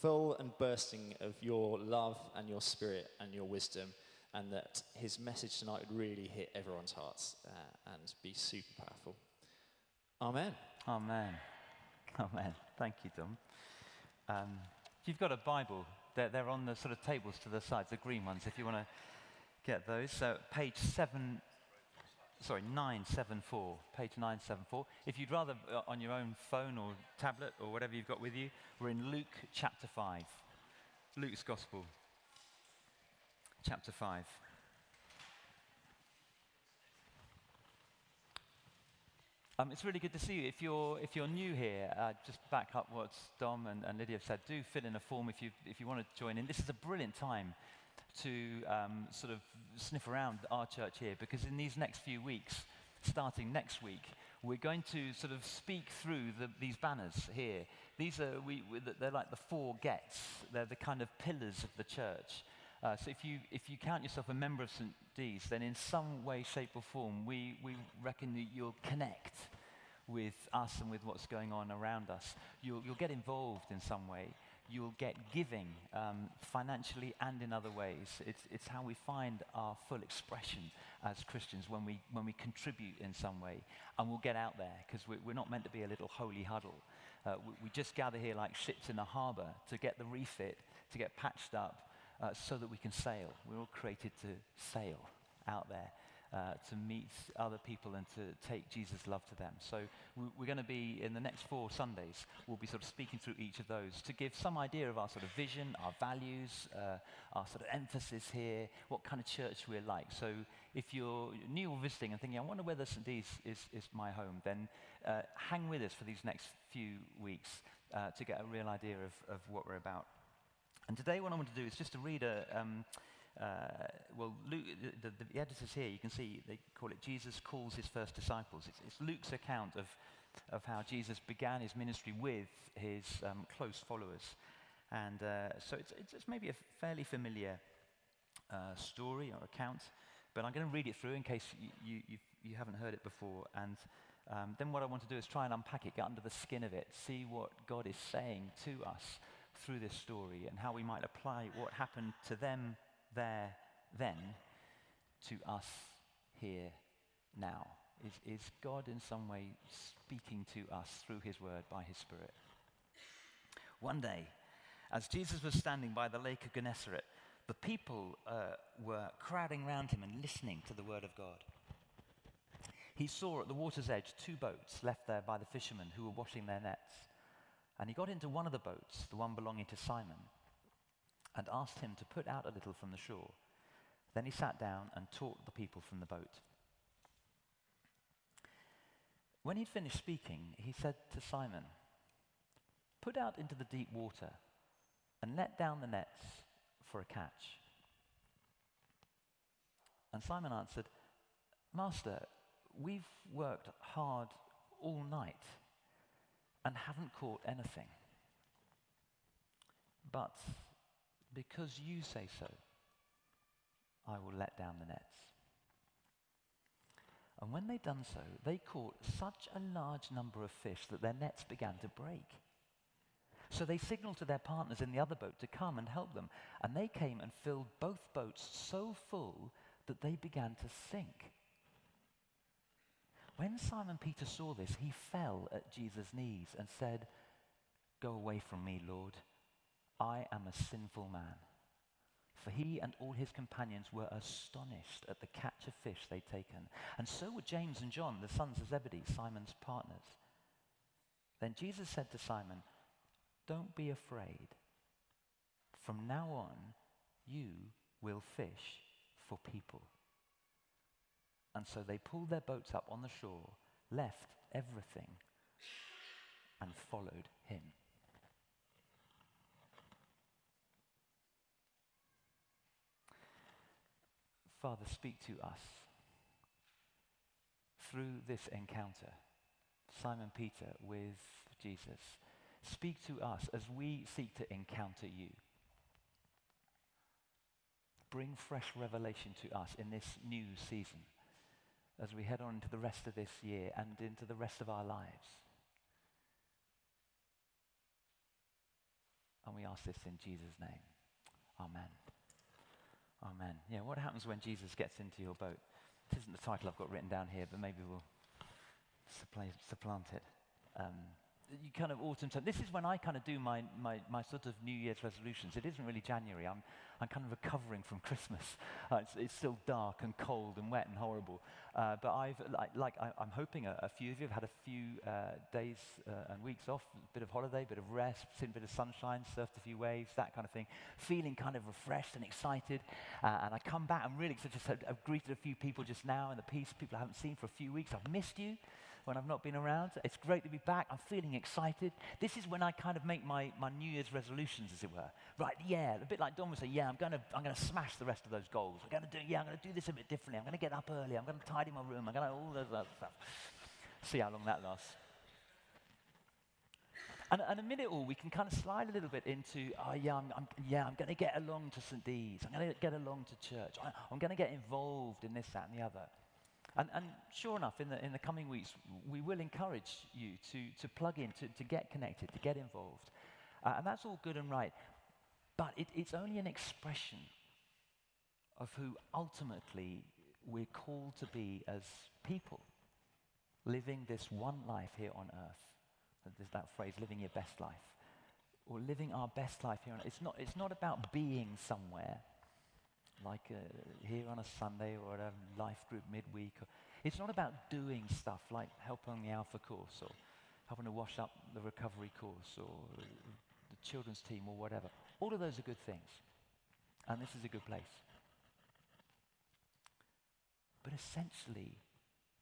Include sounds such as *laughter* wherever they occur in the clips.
full and bursting of your love and your spirit and your wisdom, and that his message tonight would really hit everyone's hearts uh, and be super powerful. Amen. Amen. Amen. Thank you, Dom. Um, if you've got a Bible, they're, they're on the sort of tables to the sides, the green ones, if you want to get those. So, page 7, sorry, 974, page 974. If you'd rather uh, on your own phone or tablet or whatever you've got with you, we're in Luke chapter 5. Luke's Gospel, chapter 5. Um, it's really good to see you. If you're, if you're new here, uh, just back up what Dom and, and Lydia have said. Do fill in a form if you, if you want to join in. This is a brilliant time to um, sort of sniff around our church here because in these next few weeks, starting next week, we're going to sort of speak through the, these banners here. These are, we, they're like the four gets, they're the kind of pillars of the church. Uh, so if you, if you count yourself a member of St. D's, then in some way, shape, or form, we, we reckon that you'll connect with us and with what's going on around us. You'll, you'll get involved in some way you'll get giving um, financially and in other ways. It's, it's how we find our full expression as Christians when we, when we contribute in some way. And we'll get out there because we're, we're not meant to be a little holy huddle. Uh, we, we, just gather here like ships in a harbor to get the refit, to get patched up, uh, so that we can sail. We're all created to sail out there uh, to meet other people and to take Jesus' love to them. So we're going to be, in the next four Sundays, we'll be sort of speaking through each of those to give some idea of our sort of vision, our values, uh, our sort of emphasis here, what kind of church we're like. So if you're new or visiting and thinking, I wonder whether St. D's is, is my home, then uh, hang with us for these next few weeks uh, to get a real idea of, of what we're about. And today, what I want to do is just to read a. Um, uh, well, Luke, the, the, editors here, you can see they call it Jesus calls his first disciples. It's, it's Luke's account of, of how Jesus began his ministry with his um, close followers. And uh, so it's, it's, maybe a fairly familiar uh, story or account, but I'm going to read it through in case you, you, you haven't heard it before. And um, then what I want to do is try and unpack it, get under the skin of it, see what God is saying to us through this story and how we might apply what happened to them there then to us here now? Is, is God in some way speaking to us through his word by his spirit? One day, as Jesus was standing by the lake of Gennesaret, the people uh, were crowding around him and listening to the word of God. He saw at the water's edge two boats left there by the fishermen who were washing their nets. And he got into one of the boats, the one belonging to Simon and asked him to put out a little from the shore. Then he sat down and taught the people from the boat. When he'd finished speaking, he said to Simon, Put out into the deep water and let down the nets for a catch. And Simon answered, Master, we've worked hard all night and haven't caught anything. But because you say so, I will let down the nets. And when they'd done so, they caught such a large number of fish that their nets began to break. So they signaled to their partners in the other boat to come and help them. And they came and filled both boats so full that they began to sink. When Simon Peter saw this, he fell at Jesus' knees and said, Go away from me, Lord. I am a sinful man. For he and all his companions were astonished at the catch of fish they'd taken. And so were James and John, the sons of Zebedee, Simon's partners. Then Jesus said to Simon, Don't be afraid. From now on, you will fish for people. And so they pulled their boats up on the shore, left everything, and followed him. Father, speak to us through this encounter, Simon Peter with Jesus. Speak to us as we seek to encounter you. Bring fresh revelation to us in this new season as we head on into the rest of this year and into the rest of our lives. And we ask this in Jesus' name. Amen. Amen. Yeah, what happens when Jesus gets into your boat? This isn't the title I've got written down here, but maybe we'll supplant, it. Um, you kind of autumn time. This is when I kind of do my, my, my sort of New Year's resolutions. It isn't really January. I'm, I'm kind of recovering from Christmas. *laughs* Uh, it's, it's, still dark and cold and wet and horrible. Uh, but I've, like, like I, am hoping a, a, few of you have had a few uh, days uh, and weeks off, a bit of holiday, a bit of rest, seen a bit of sunshine, surfed a few waves, that kind of thing. Feeling kind of refreshed and excited. Uh, and I come back, I'm really excited. I've greeted a few people just now in the peace, people I haven't seen for a few weeks. I've missed you when I've not been around. It's great to be back. I'm feeling excited. This is when I kind of make my, my New Year's resolutions, as it were. Right, yeah, a bit like Don would say, yeah, I'm going to I'm gonna smash the rest of those goals. I'm going to do, yeah, I'm going to do this a bit differently. I'm going to get up early. I'm going to tidy my room. I'm going to all those other stuff. See how long that lasts. And, and amid it all, we can kind of slide a little bit into, oh, yeah, I'm, I'm yeah, I'm going to get along to St. Dee's. I'm going to get along to church. I, I'm going to get involved in this, that, and the other. And, and, sure enough, in the, in the coming weeks, we will encourage you to, to plug in, to, to get connected, to get involved. Uh, and that's all good and right. But it, it's only an expression of who ultimately we're called to be as people, living this one life here on earth. There's that phrase, living your best life. Or living our best life here on earth. It's not, it's not about being somewhere like uh, here on a Sunday or a life group midweek. It's not about doing stuff like helping the Alpha course or helping to wash up the recovery course or the children's team or whatever. All of those are good things. And this is a good place. But essentially,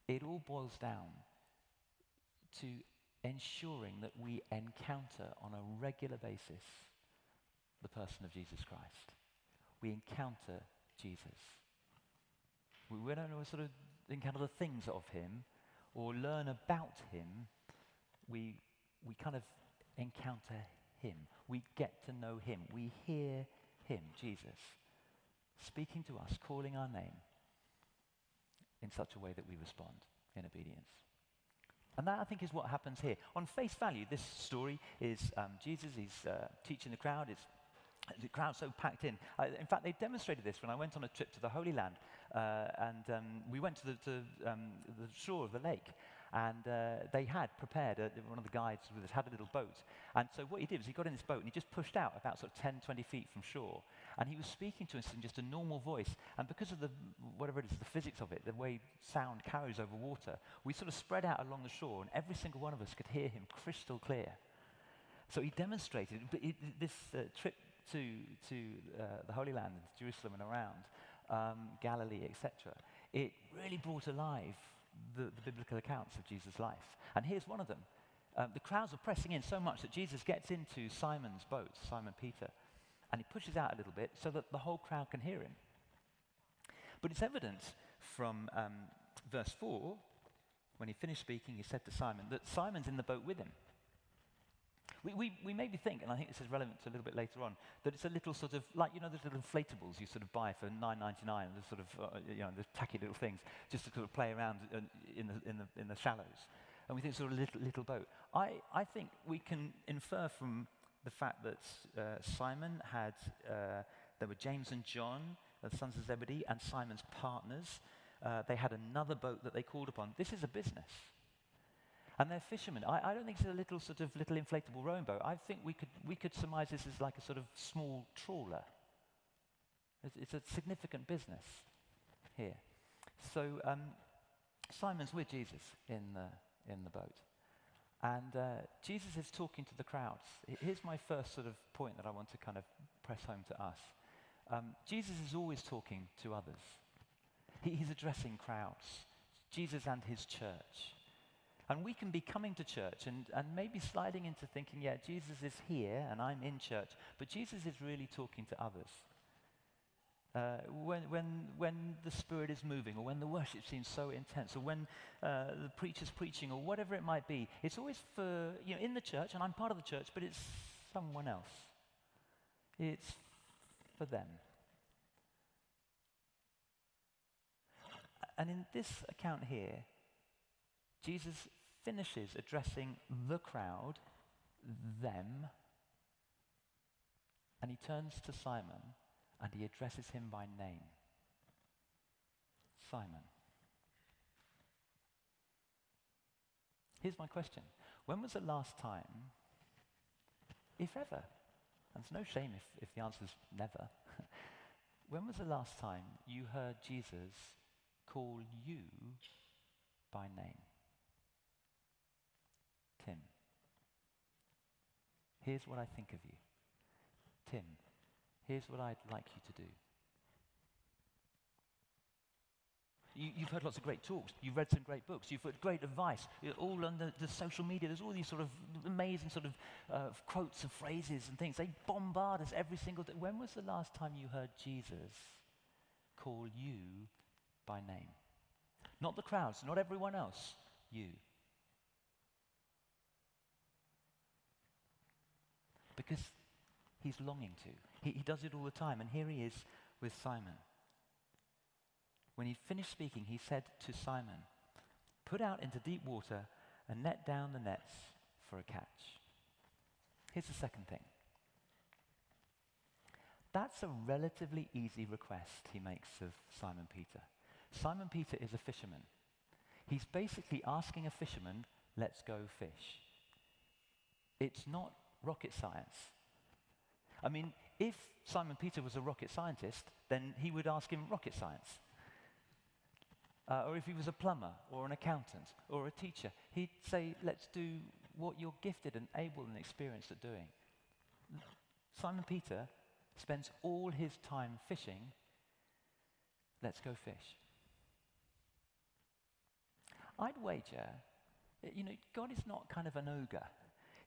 it all boils down to ensuring that we encounter on a regular basis the person of Jesus Christ we encounter Jesus. We, don't sort of encounter the things of him or learn about him. We, we kind of encounter him. We get to know him. We hear him, Jesus, speaking to us, calling our name in such a way that we respond in obedience. And that, I think, is what happens here. On face value, this story is um, Jesus, he's uh, teaching the crowd, it's the crowd so packed in. Uh, in fact, they demonstrated this when I went on a trip to the Holy Land. Uh, and um, we went to, the, to um, the, shore of the lake. And uh, they had prepared, a, one of the guides with us had a little boat. And so what he did was he got in this boat and he just pushed out about sort of 10, 20 feet from shore. And he was speaking to us in just a normal voice. And because of the, whatever it is, the physics of it, the way sound carries over water, we sort of spread out along the shore and every single one of us could hear him crystal clear. So he demonstrated, but this uh, trip to, to uh, the Holy Land, to Jerusalem and around, um, Galilee, etc., it really brought alive the, the, biblical accounts of Jesus' life. And here's one of them. Um, the crowds are pressing in so much that Jesus gets into Simon's boat, Simon Peter, and he pushes out a little bit so that the whole crowd can hear him. But it's evident from um, verse 4, when he finished speaking, he said to Simon that Simon's in the boat with him. We, we, we maybe think, and I think this is relevant to a little bit later on, that it's a little sort of like, you know, those little inflatables you sort of buy for 9.99, the sort of, uh, you know, the tacky little things, just to sort of play around in the, in the, in the shallows. And we think sort of a little, little boat. I, I think we can infer from the fact that uh, Simon had, uh, there were James and John, the sons of Zebedee, and Simon's partners. Uh, they had another boat that they called upon. This is a business. And they're fishermen. I, I, don't think it's a little sort of little inflatable rowing boat. I think we could, we could surmise this as like a sort of small trawler. It's, it's a significant business here. So um, Simon's with Jesus in the, in the boat. And uh, Jesus is talking to the crowds. Here's my first sort of point that I want to kind of press home to us. Um, Jesus is always talking to others. He, he's addressing crowds. Jesus and his church. And we can be coming to church and, and maybe sliding into thinking, yeah, Jesus is here and I'm in church, but Jesus is really talking to others. Uh, when, when, when the Spirit is moving, or when the worship seems so intense, or when uh, the preacher's preaching, or whatever it might be, it's always for, you know, in the church, and I'm part of the church, but it's someone else. It's for them. And in this account here, Jesus finishes addressing the crowd, them, And he turns to Simon and he addresses him by name Simon. Here's my question When was the last time, if ever, and it's no shame if, if the answer is never, *laughs* when was the last time you heard Jesus call you by name? Tim. Here's what I think of you. Tim, here's what I'd like you to do. You, have heard lots of great talks. You've read some great books. You've heard great advice. You're all on the, the, social media. There's all these sort of amazing sort of uh, quotes and phrases and things. They bombard us every single day. When was the last time you heard Jesus call you by name? Not the crowds, not everyone else, you. Because he's longing to. He, he does it all the time. And here he is with Simon. When he finished speaking, he said to Simon, Put out into deep water and net down the nets for a catch. Here's the second thing. That's a relatively easy request he makes of Simon Peter. Simon Peter is a fisherman. He's basically asking a fisherman, let's go fish. It's not rocket science. I mean, if Simon Peter was a rocket scientist, then he would ask him rocket science. Uh, or if he was a plumber or an accountant or a teacher, he'd say, let's do what you're gifted and able and experienced at doing. Simon Peter spends all his time fishing. Let's go fish. I'd wager, you know, God is not kind of an ogre.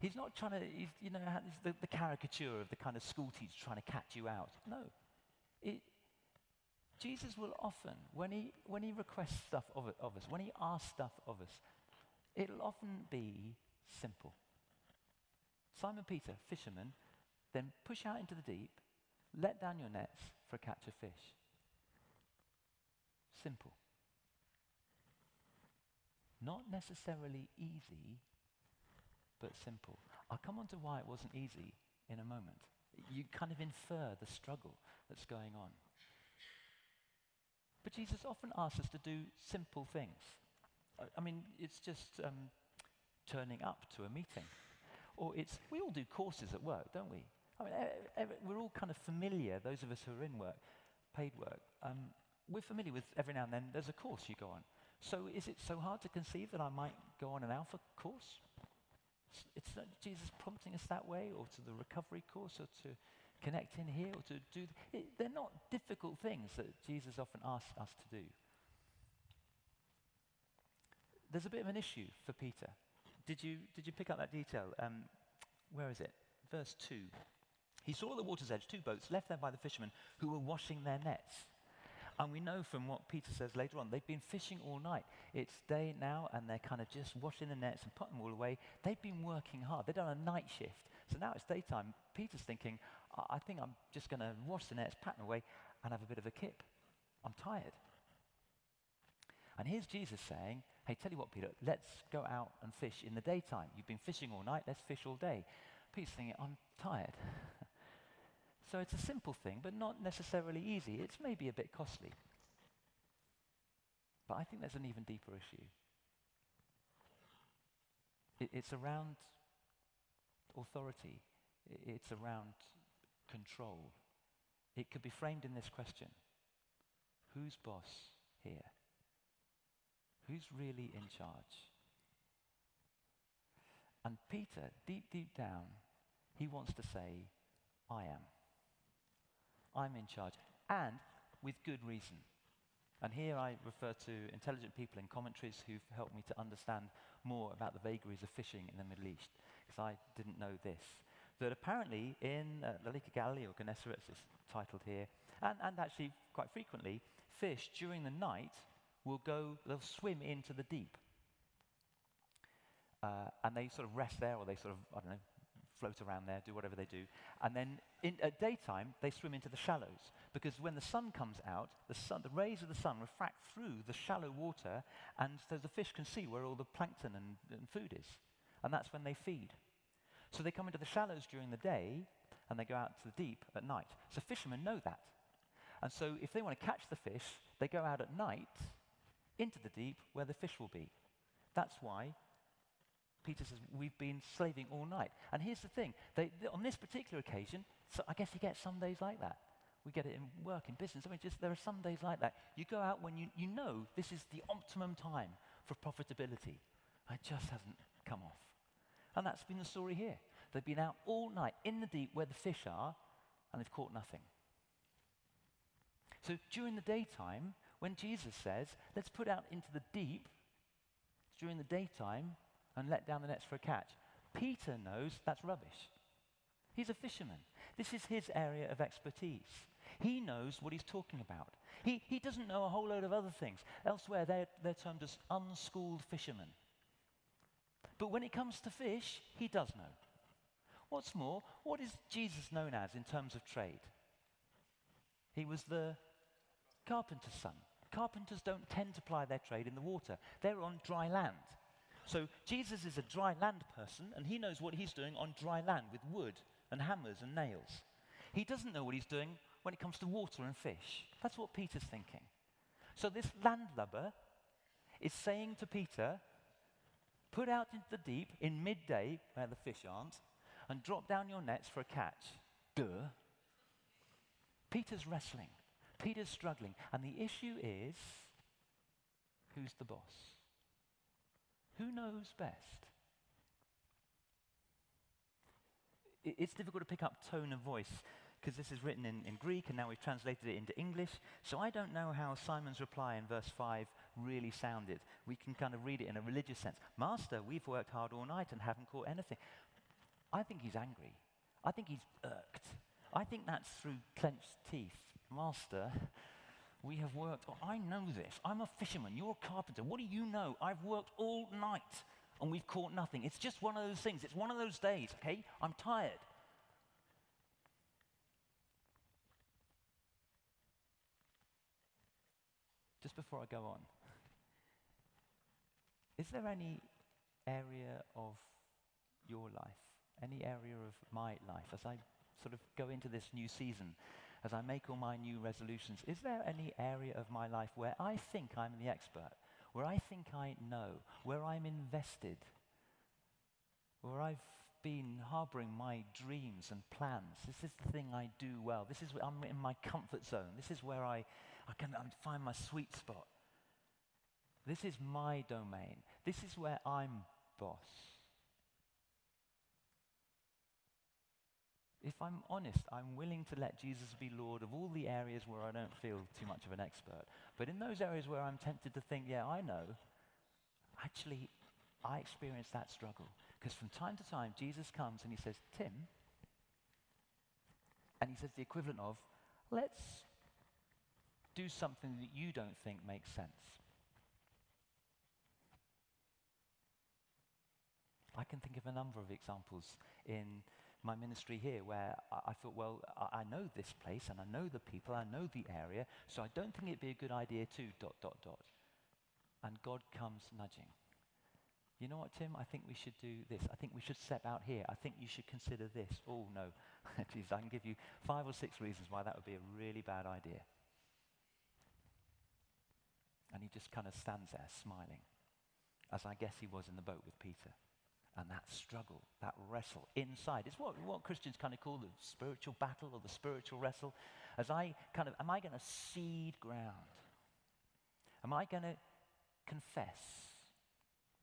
He's not trying to, you know, the, the, caricature of the kind of school teacher trying to catch you out. No. It, Jesus will often, when he, when he requests stuff of, of us, when he asks stuff of us, it'll often be simple. Simon Peter, fisherman, then push out into the deep, let down your nets for a catch of fish. Simple. Not necessarily easy, but simple. I'll come on to why it wasn't easy in a moment. You kind of infer the struggle that's going on. But Jesus often asks us to do simple things. I mean, it's just um, turning up to a meeting. Or it's, we all do courses at work, don't we? I mean, we're all kind of familiar, those of us who are in work, paid work. Um, we're familiar with every now and then there's a course you go on. So is it so hard to conceive that I might go on an alpha course? It's not Jesus prompting us that way, or to the recovery course, or to connect in here, or to do. It, they're not difficult things that Jesus often asks us to do. There's a bit of an issue for Peter. Did you, did you pick up that detail? Um, where is it? Verse 2. He saw at the water's edge two boats left there by the fishermen who were washing their nets. And we know from what Peter says later on, they've been fishing all night. It's day now, and they're kind of just washing the nets and putting them all away. They've been working hard. They've done a night shift. So now it's daytime. Peter's thinking, I, I think I'm just going to wash the nets, pack them away, and have a bit of a kip. I'm tired. And here's Jesus saying, Hey, tell you what, Peter, let's go out and fish in the daytime. You've been fishing all night, let's fish all day. Peter's thinking, I'm tired. So it's a simple thing, but not necessarily easy. It's maybe a bit costly. But I think there's an even deeper issue. It, it's around authority, it's around control. It could be framed in this question Who's boss here? Who's really in charge? And Peter, deep, deep down, he wants to say, I am. I'm in charge, and with good reason. And here I refer to intelligent people in commentaries who've helped me to understand more about the vagaries of fishing in the Middle East, because I didn't know this. That apparently in uh, the Lake of Galilee, or Gennesaret, as it's titled here, and, and actually quite frequently, fish during the night will go, they'll swim into the deep. Uh, and they sort of rest there, or they sort of, I don't know, float around there, do whatever they do. And then in, at daytime, they swim into the shallows because when the sun comes out, the, sun, the rays of the sun refract through the shallow water, and so the fish can see where all the plankton and, and food is. And that's when they feed. So they come into the shallows during the day, and they go out to the deep at night. So fishermen know that. And so if they want to catch the fish, they go out at night into the deep where the fish will be. That's why Peter says, We've been slaving all night. And here's the thing they, on this particular occasion, so I guess you get some days like that. We get it in work, in business. I mean, just there are some days like that. You go out when you, you know this is the optimum time for profitability. It just hasn't come off. And that's been the story here. They've been out all night in the deep where the fish are, and they've caught nothing. So during the daytime, when Jesus says, let's put out into the deep during the daytime and let down the nets for a catch, Peter knows that's rubbish. He's a fisherman. This is his area of expertise. He knows what he's talking about. He, he doesn't know a whole load of other things. Elsewhere, they're, they're termed as unschooled fishermen. But when it comes to fish, he does know. What's more, what is Jesus known as in terms of trade? He was the carpenter's son. Carpenters don't tend to ply their trade in the water, they're on dry land. So Jesus is a dry land person, and he knows what he's doing on dry land with wood and hammers and nails. He doesn't know what he's doing when it comes to water and fish. That's what Peter's thinking. So this landlubber is saying to Peter, put out into the deep in midday where the fish aren't, and drop down your nets for a catch. Duh. Peter's wrestling. Peter's struggling. And the issue is who's the boss? Who knows best? It's difficult to pick up tone of voice because this is written in, in Greek and now we've translated it into English. So I don't know how Simon's reply in verse 5 really sounded. We can kind of read it in a religious sense. Master, we've worked hard all night and haven't caught anything. I think he's angry. I think he's irked. I think that's through clenched teeth. Master, we have worked. Oh, I know this. I'm a fisherman. You're a carpenter. What do you know? I've worked all night and we've caught nothing. It's just one of those things. It's one of those days, okay? I'm tired. Just before I go on, *laughs* is there any area of your life, any area of my life, as I sort of go into this new season, as I make all my new resolutions, is there any area of my life where I think I'm the expert, where I think I know, where I'm invested, where I've been harboring my dreams and plans? This is the thing I do well. This is where I'm in my comfort zone. This is where I, I can I find my sweet spot. This is my domain. This is where I'm boss. If I'm honest, I'm willing to let Jesus be Lord of all the areas where I don't feel too much of an expert. But in those areas where I'm tempted to think, yeah, I know, actually, I experience that struggle. Because from time to time, Jesus comes and he says, Tim, and he says the equivalent of, let's do something that you don't think makes sense. I can think of a number of examples in my ministry here where I, thought, well, I, I, know this place and I know the people, I know the area, so I don't think it'd be a good idea to dot, dot, dot. And God comes nudging. You know what, Tim? I think we should do this. I think we should step out here. I think you should consider this. Oh, no. *laughs* Jeez, I can give you five or six reasons why that would be a really bad idea. And he just kind of stands there smiling, as I guess he was in the boat with Peter and that struggle, that wrestle inside. It's what, what Christians kind of call the spiritual battle or the spiritual wrestle. As I kind of, am I going to cede ground? Am I going to confess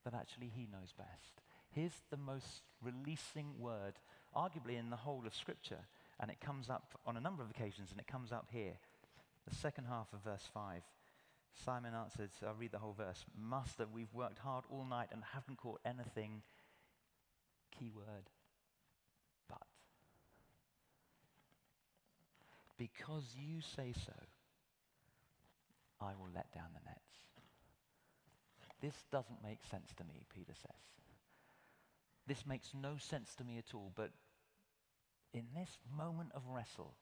that actually He knows best? Here's the most releasing word, arguably in the whole of Scripture, and it comes up on a number of occasions, and it comes up here. The second half of verse 5. Simon answered, I'll read the whole verse Master, we've worked hard all night and haven't caught anything key word, but. Because you say so, I will let down the nets. This doesn't make sense to me, Peter says. This makes no sense to me at all, but in this moment of wrestle,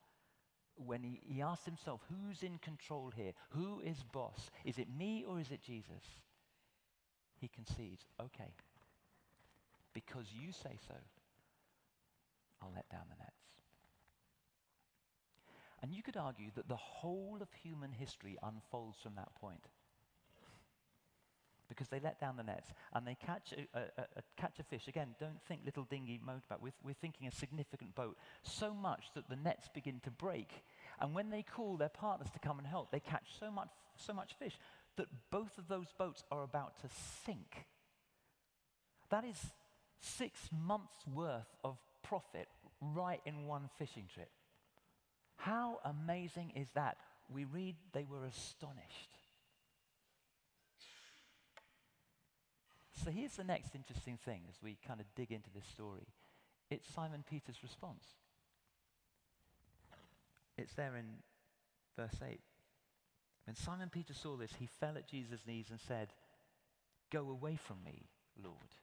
when he, he asks himself, who's in control here? Who is boss? Is it me or is it Jesus? He concedes, okay, because you say so, I'll let down the nets. And you could argue that the whole of human history unfolds from that point. Because they let down the nets and they catch a, a, a, catch a fish. Again, don't think little dinghy motorboat. We're, we're thinking a significant boat. So much that the nets begin to break. And when they call their partners to come and help, they catch so much, so much fish that both of those boats are about to sink. That is six months' worth of profit right in one fishing trip. How amazing is that? We read they were astonished. So here's the next interesting thing as we kind of dig into this story it's Simon Peter's response. It's there in verse 8. When Simon Peter saw this, he fell at Jesus' knees and said, Go away from me, Lord.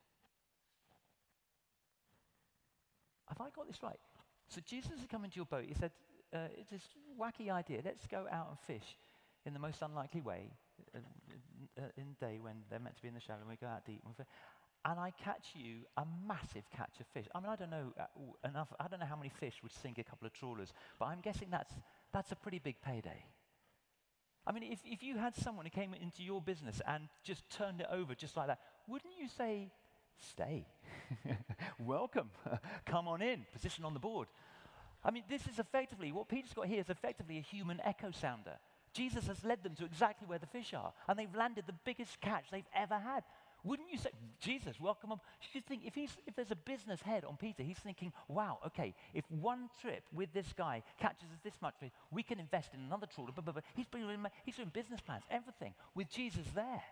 Have I got this right? So Jesus had come into your boat. He said, uh, It's this wacky idea. Let's go out and fish in the most unlikely way uh, uh, in the day when they're meant to be in the shallow and we go out deep. And I catch you a massive catch of fish. I mean, I don't know uh, enough. I don't know how many fish would sink a couple of trawlers, but I'm guessing that's, that's a pretty big payday. I mean, if, if you had someone who came into your business and just turned it over just like that, wouldn't you say, stay? *laughs* Welcome. *laughs* Come on in. Position on the board. I mean, this is effectively, what Peter's got here is effectively a human echo sounder. Jesus has led them to exactly where the fish are, and they've landed the biggest catch they've ever had. Wouldn't you say, Jesus, welcome him? You think if, he's, if there's a business head on Peter, he's thinking, wow, okay, if one trip with this guy catches us this much we can invest in another trawler. Blah, blah, blah. He's, doing, he's doing business plans, everything, with Jesus there.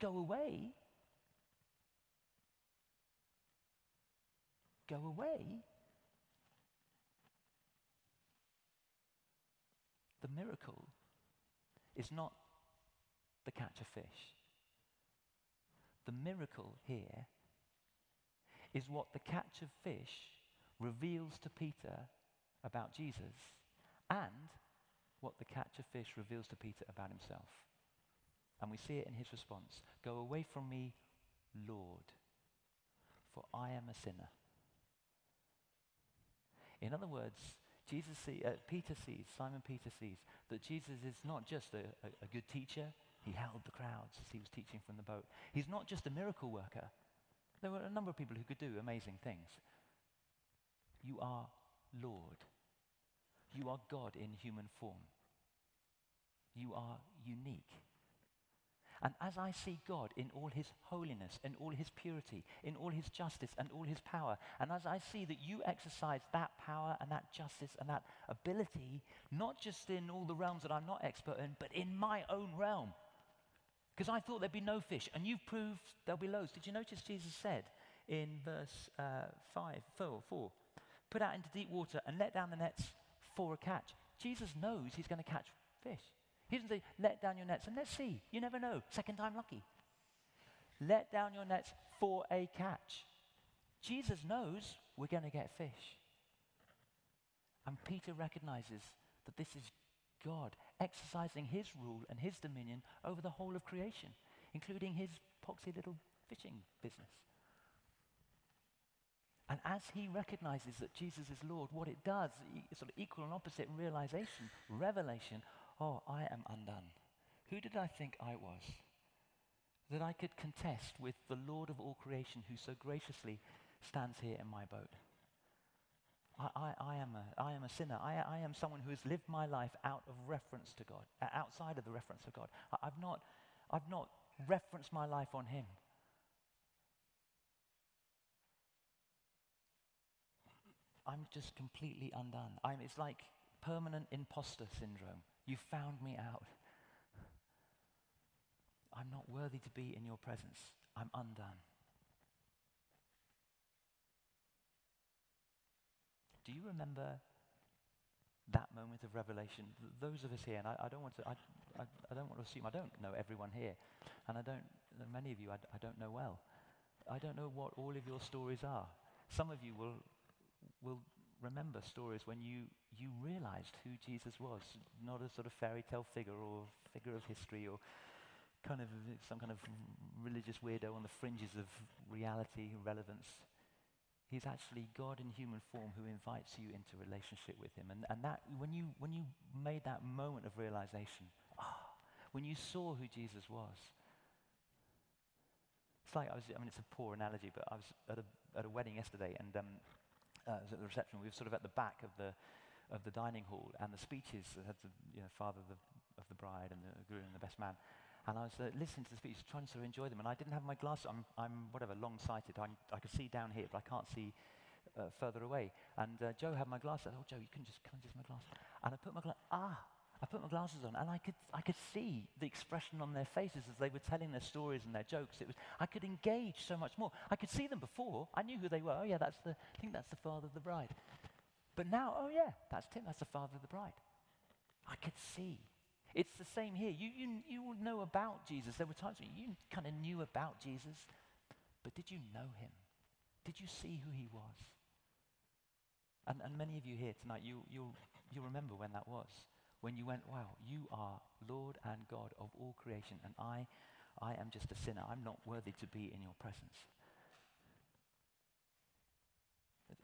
Go away. Go away The miracle is not the catch of fish. The miracle here is what the catch of fish reveals to Peter about Jesus and what the catch of fish reveals to Peter about himself. And we see it in his response Go away from me, Lord, for I am a sinner. In other words, Jesus see, uh, Peter sees, Simon Peter sees, that Jesus is not just a, a, a good teacher. He held the crowds as he was teaching from the boat. He's not just a miracle worker. There were a number of people who could do amazing things. You are Lord. You are God in human form. You are unique. And as I see God in all his holiness, in all his purity, in all his justice and all his power, and as I see that you exercise that power and that justice and that ability, not just in all the realms that I'm not expert in, but in my own realm. Because I thought there'd be no fish, and you've proved there'll be loads. Did you notice Jesus said in verse uh, 5, 4, 4, put out into deep water and let down the nets for a catch? Jesus knows he's going to catch fish. He doesn't say, let down your nets and let's see. You never know. Second time lucky. Let down your nets for a catch. Jesus knows we're going to get fish. And Peter recognizes that this is God exercising his rule and his dominion over the whole of creation, including his poxy little fishing business. And as he recognizes that Jesus is Lord, what it does, sort of equal and opposite realization, revelation Oh, I am undone. Who did I think I was? That I could contest with the Lord of all creation who so graciously stands here in my boat. I, I, I, am, a, I am a sinner. I, I am someone who has lived my life out of reference to God, uh, outside of the reference of God. I, I've, not, I've not referenced my life on Him. I'm just completely undone. I'm, it's like permanent imposter syndrome. You found me out. I'm not worthy to be in your presence. I'm undone. Do you remember that moment of revelation? Those of us here, and I, I don't want to, I, I, I, don't want to assume, I don't know everyone here, and I don't, many of you I, I don't know well. I don't know what all of your stories are. Some of you will, will remember stories when you, you realized who Jesus was, not a sort of fairy tale figure or figure of history or kind of some kind of religious weirdo on the fringes of reality, and relevance. He's actually God in human form who invites you into relationship with Him. And, and that, when you, when you made that moment of realization, ah, when you saw who Jesus was, it's like I was, I mean, it's a poor analogy, but I was at a, at a wedding yesterday and um, uh, was at the reception. We were sort of at the back of the, of the dining hall, and the speeches had the you know, father of the, of the bride and the groom and the best man. And I was uh, listening to the speeches, trying to sort of enjoy them. And I didn't have my glasses. I'm, I'm whatever, long-sighted. I'm, I could see down here, but I can't see uh, further away. And uh, Joe had my glasses. Oh, Joe, you can just, can I just my glasses? And I put my glasses, ah, I put my glasses on, and I could, I could see the expression on their faces as they were telling their stories and their jokes. It was, I could engage so much more. I could see them before. I knew who they were. Oh, yeah, that's the, I think that's the father of the bride. But now, oh, yeah, that's Tim. That's the father of the bride. I could see it's the same here. You, you, you know about Jesus. There were times when you kind of knew about Jesus, but did you know him? Did you see who he was? And, and many of you here tonight, you, you'll, you'll remember when that was. When you went, wow, you are Lord and God of all creation, and I, I am just a sinner. I'm not worthy to be in your presence.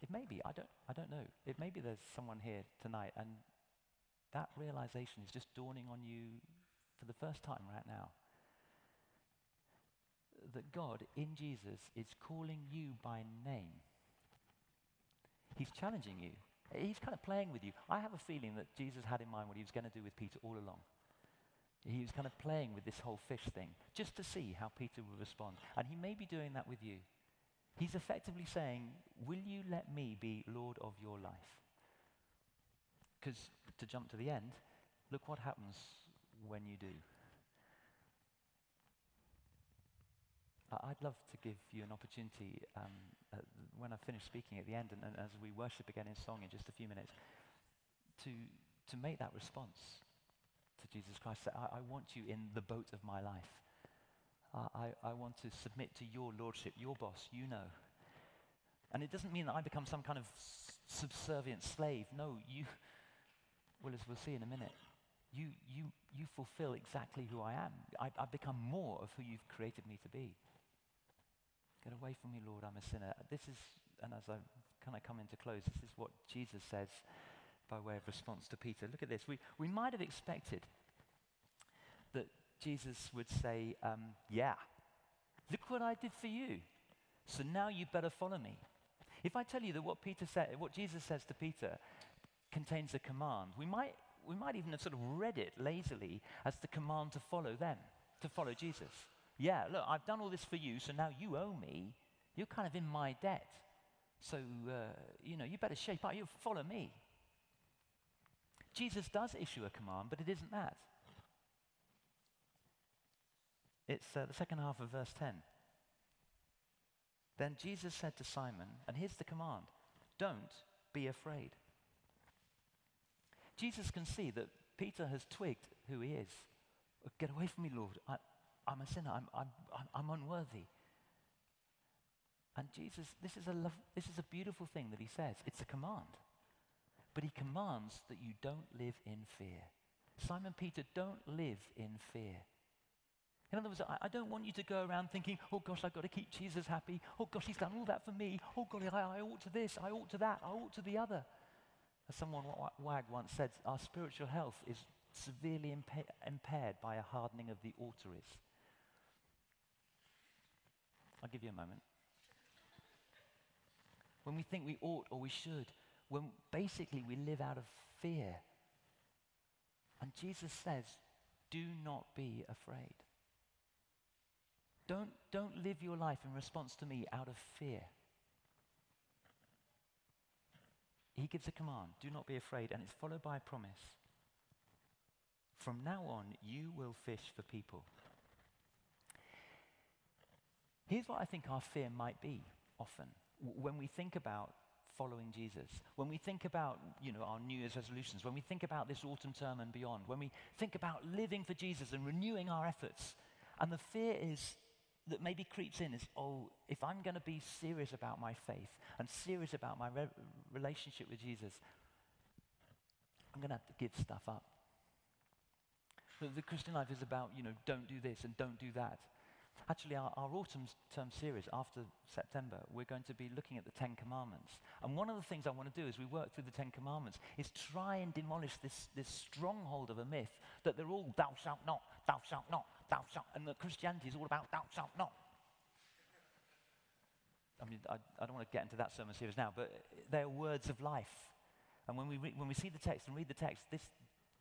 It, may be, I don't, I don't know. It may be there's someone here tonight, and that realization is just dawning on you for the first time right now. That God in Jesus is calling you by name. He's challenging you. He's kind of playing with you. I have a feeling that Jesus had in mind what he was going to do with Peter all along. He was kind of playing with this whole fish thing just to see how Peter would respond. And he may be doing that with you. He's effectively saying, Will you let me be Lord of your life? Because to jump to the end, look what happens when you do. I'd love to give you an opportunity um, uh, when I finish speaking at the end and, and, as we worship again in song in just a few minutes to, to make that response to Jesus Christ. I, I want you in the boat of my life. Uh, I, I want to submit to your lordship, your boss, you know. And it doesn't mean that I become some kind of subservient slave. No, you, well, as we'll see in a minute, you, you, you fulfill exactly who I am. I, I become more of who you've created me to be. Get away from me, Lord, I'm a sinner. This is, and as I kind of come into close, this is what Jesus says by way of response to Peter. Look at this. We, we might have expected that Jesus would say, um, Yeah, look what I did for you. So now you better follow me. If I tell you that what Peter said, what Jesus says to Peter contains a command. We might, we might even have sort of read it lazily as the command to follow them, to follow Jesus. Yeah, look, I've done all this for you, so now you owe me. You're kind of in my debt. So, uh, you know, you better shape up. You follow me. Jesus does issue a command, but it isn't that. It's uh, the second half of verse 10. Then Jesus said to Simon, and here's the command don't be afraid. Jesus can see that Peter has twigged who he is. Get away from me, Lord. I, am a sinner. I'm, I'm, I'm unworthy. And Jesus, this is, a love, this is a beautiful thing that he says. It's a command. But he commands that you don't live in fear. Simon Peter, don't live in fear. In other words, I, I, don't want you to go around thinking, oh gosh, I've got to keep Jesus happy. Oh gosh, he's done all that for me. Oh God, I, I ought to this, I ought to that, I ought to the other. As someone Wag once said, our spiritual health is severely impa- impaired by a hardening of the arteries. I'll give you a moment. When we think we ought or we should, when basically we live out of fear. And Jesus says, do not be afraid. Don't, don't live your life in response to me out of fear. he gives a command do not be afraid, and it's followed by a promise. From now on, you will fish for people. Here's what I think our fear might be often when we think about following Jesus, when we think about you know, our New Year's resolutions, when we think about this autumn term and beyond, when we think about living for Jesus and renewing our efforts, and the fear is that maybe creeps in is, oh, if I'm going to be serious about my faith and serious about my re- relationship with Jesus, I'm going to have to give stuff up. The, the Christian life is about, you know, don't do this and don't do that. Actually, our, our autumn term series after September, we're going to be looking at the Ten Commandments. And one of the things I want to do as we work through the Ten Commandments is try and demolish this, this stronghold of a myth that they're all thou shalt not, thou shalt not, thou shalt, and that Christianity is all about thou shalt not. I mean, I, I don't want to get into that sermon series now, but they're words of life. And when we, re- when we see the text and read the text, this,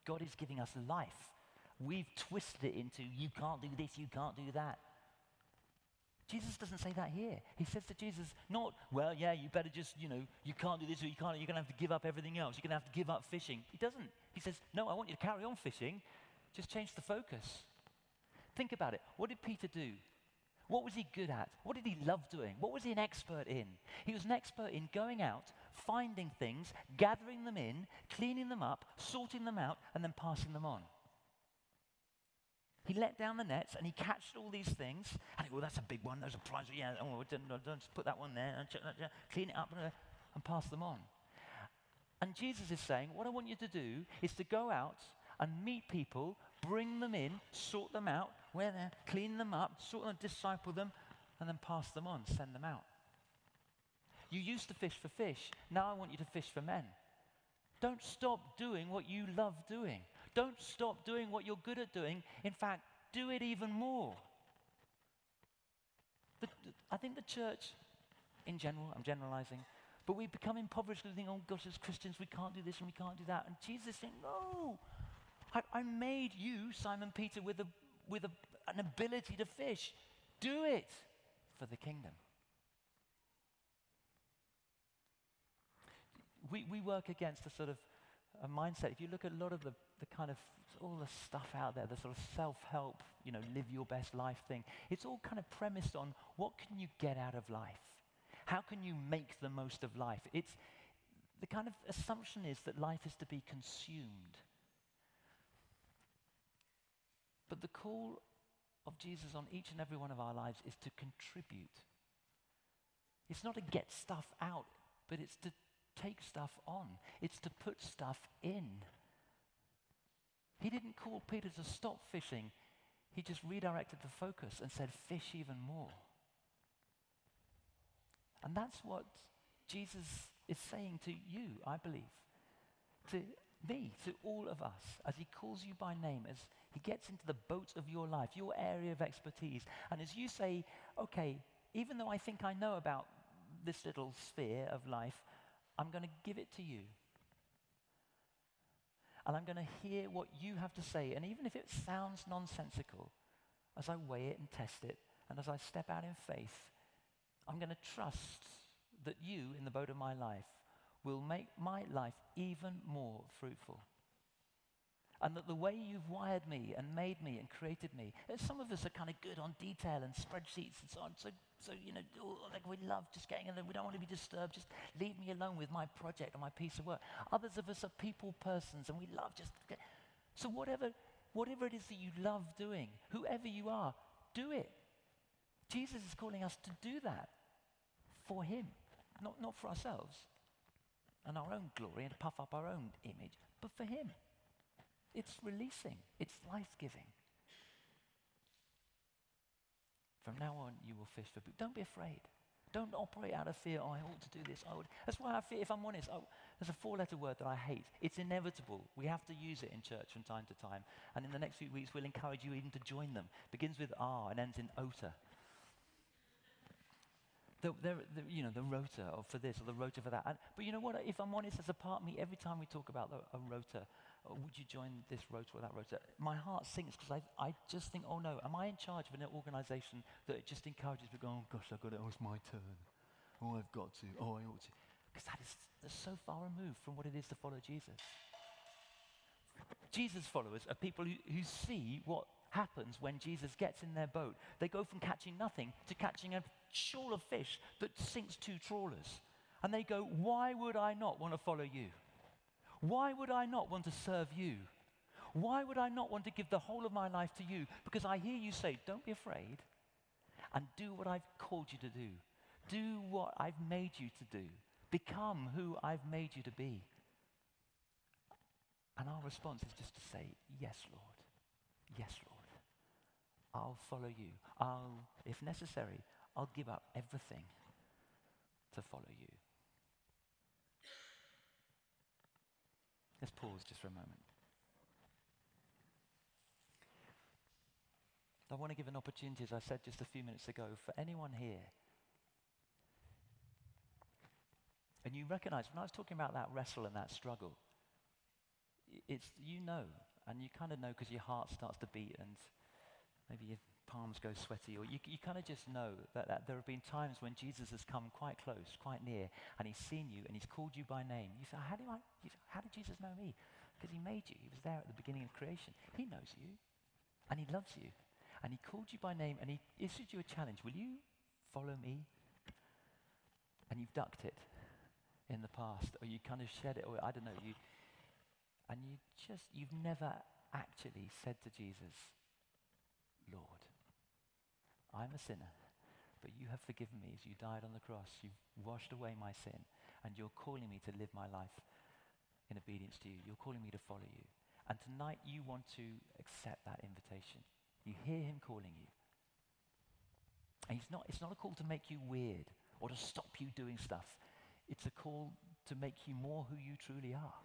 God is giving us life. We've twisted it into you can't do this, you can't do that. Jesus doesn't say that here. He says to Jesus, not, well, yeah, you better just, you know, you can't do this or you can't, you're going to have to give up everything else. You're going to have to give up fishing. He doesn't. He says, no, I want you to carry on fishing. Just change the focus. Think about it. What did Peter do? What was he good at? What did he love doing? What was he an expert in? He was an expert in going out, finding things, gathering them in, cleaning them up, sorting them out, and then passing them on. He let down the nets and he catched all these things. And he, well, that's a big one. There's a prize. Yeah, oh, don't, don't just put that one there. Clean it up and, uh, and pass them on. And Jesus is saying, what I want you to do is to go out and meet people, bring them in, sort them out, where they're, clean them up, sort them, disciple them, and then pass them on, send them out. You used to fish for fish. Now I want you to fish for men. Don't stop doing what you love doing. Don't stop doing what you're good at doing. In fact, do it even more. The, I think the church, in general, I'm generalizing, but we become impoverished we think, oh gosh, as Christians, we can't do this and we can't do that. And Jesus is saying, no, I, I made you, Simon Peter, with, a, with a, an ability to fish. Do it for the kingdom. We, we work against a sort of a mindset. If you look at a lot of the, the kind of all the stuff out there, the sort of self-help, you know, live your best life thing, it's all kind of premised on what can you get out of life? How can you make the most of life? It's the kind of assumption is that life is to be consumed. But the call of Jesus on each and every one of our lives is to contribute. It's not to get stuff out, but it's to take stuff on, it's to put stuff in. He didn't call Peter to stop fishing, he just redirected the focus and said, Fish even more. And that's what Jesus is saying to you, I believe, to me, to all of us, as he calls you by name, as he gets into the boat of your life, your area of expertise. And as you say, okay, even though I think I know about this little sphere of life, I'm going to give it to you. And I'm going to hear what you have to say. And even if it sounds nonsensical, as I weigh it and test it, and as I step out in faith, I'm going to trust that you, in the boat of my life, will make my life even more fruitful. And that the way you've wired me and made me and created me, and some of us are kind of good on detail and spreadsheets and so on. So, so you know, like we love just getting in there. We don't want to be disturbed. Just leave me alone with my project or my piece of work. Others of us are people persons and we love just. Get, so whatever, whatever it is that you love doing, whoever you are, do it. Jesus is calling us to do that for Him, not, not for ourselves and our own glory and puff up our own image, but for Him. It's releasing, it's life giving. From now on, you will fish for food. Don't be afraid. Don't operate out of fear. Oh, I ought to do this. I would. That's why I fear, if I'm honest, I, there's a four letter word that I hate. It's inevitable. We have to use it in church from time to time. And in the next few weeks, we'll encourage you even to join them. It Begins with R and ends in OTA the, the, the, you know, the rota for this or the rota for that. And, but you know what? If I'm honest, as a part of me, every time we talk about the, a rota, oh, Oh, would you join this rota or that rota? My heart sinks because I, I just think, oh no, am I in charge of an organization that just encourages me to go, oh gosh, I've got it, oh, it's my turn. Oh, I've got to. Oh, I ought to. Because that is so far removed from what it is to follow Jesus. Jesus followers are people who, who see what happens when Jesus gets in their boat. They go from catching nothing to catching a shoal of fish that sinks two trawlers. And they go, Why would I not want to follow you? Why would I not want to serve you? Why would I not want to give the whole of my life to you? Because I hear you say, Don't be afraid and do what I've called you to do. Do what I've made you to do. Become who I've made you to be. And our response is just to say, Yes, Lord. Yes, Lord. I'll follow you. I'll, if necessary, I'll give up everything to follow you. Let's pause just for a moment. I want to give an opportunity, as I said just a few minutes ago, for anyone here. And you recognize, when I was talking about that wrestle and that struggle, it's, you know, and you kind of know because your heart starts to beat and maybe your palms go sweaty, or you, you kind of just know that, that there have been times when Jesus has come quite close, quite near, and he's seen you and he's called you by name. You say, oh, How, do I, how did Jesus know me? Because he made you. He was there at the beginning of creation. He knows you, and he loves you, and he called you by name, and he issued you a challenge. Will you follow me? And you've ducked it in the past, or you kind of shed it, or I don't know, you, and you just, you've never actually said to Jesus, Lord, I'm a sinner, but you have forgiven me as you died on the cross. You've washed away my sin, and you're calling me to live my life in obedience to you. You're calling me to follow you. And tonight you want to accept that invitation. You hear him calling you. And he's not, it's not a call to make you weird or to stop you doing stuff. It's a call to make you more who you truly are.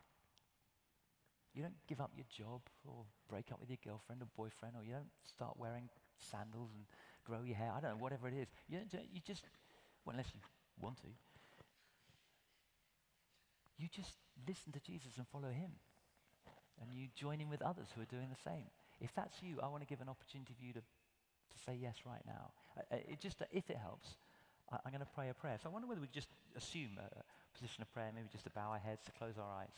You don't give up your job or break up with your girlfriend or boyfriend, or you don't start wearing sandals and grow your hair. I don't know, whatever it is. You, don't, you just, well, unless you want to, you just listen to Jesus and follow him. And you join in with others who are doing the same. If that's you, I want to give an opportunity for you to, to say yes right now. Uh, it just, if it helps, I, am going to pray a prayer. So I wonder whether we just assume a, a position of prayer, maybe just to bow our heads, to close our eyes.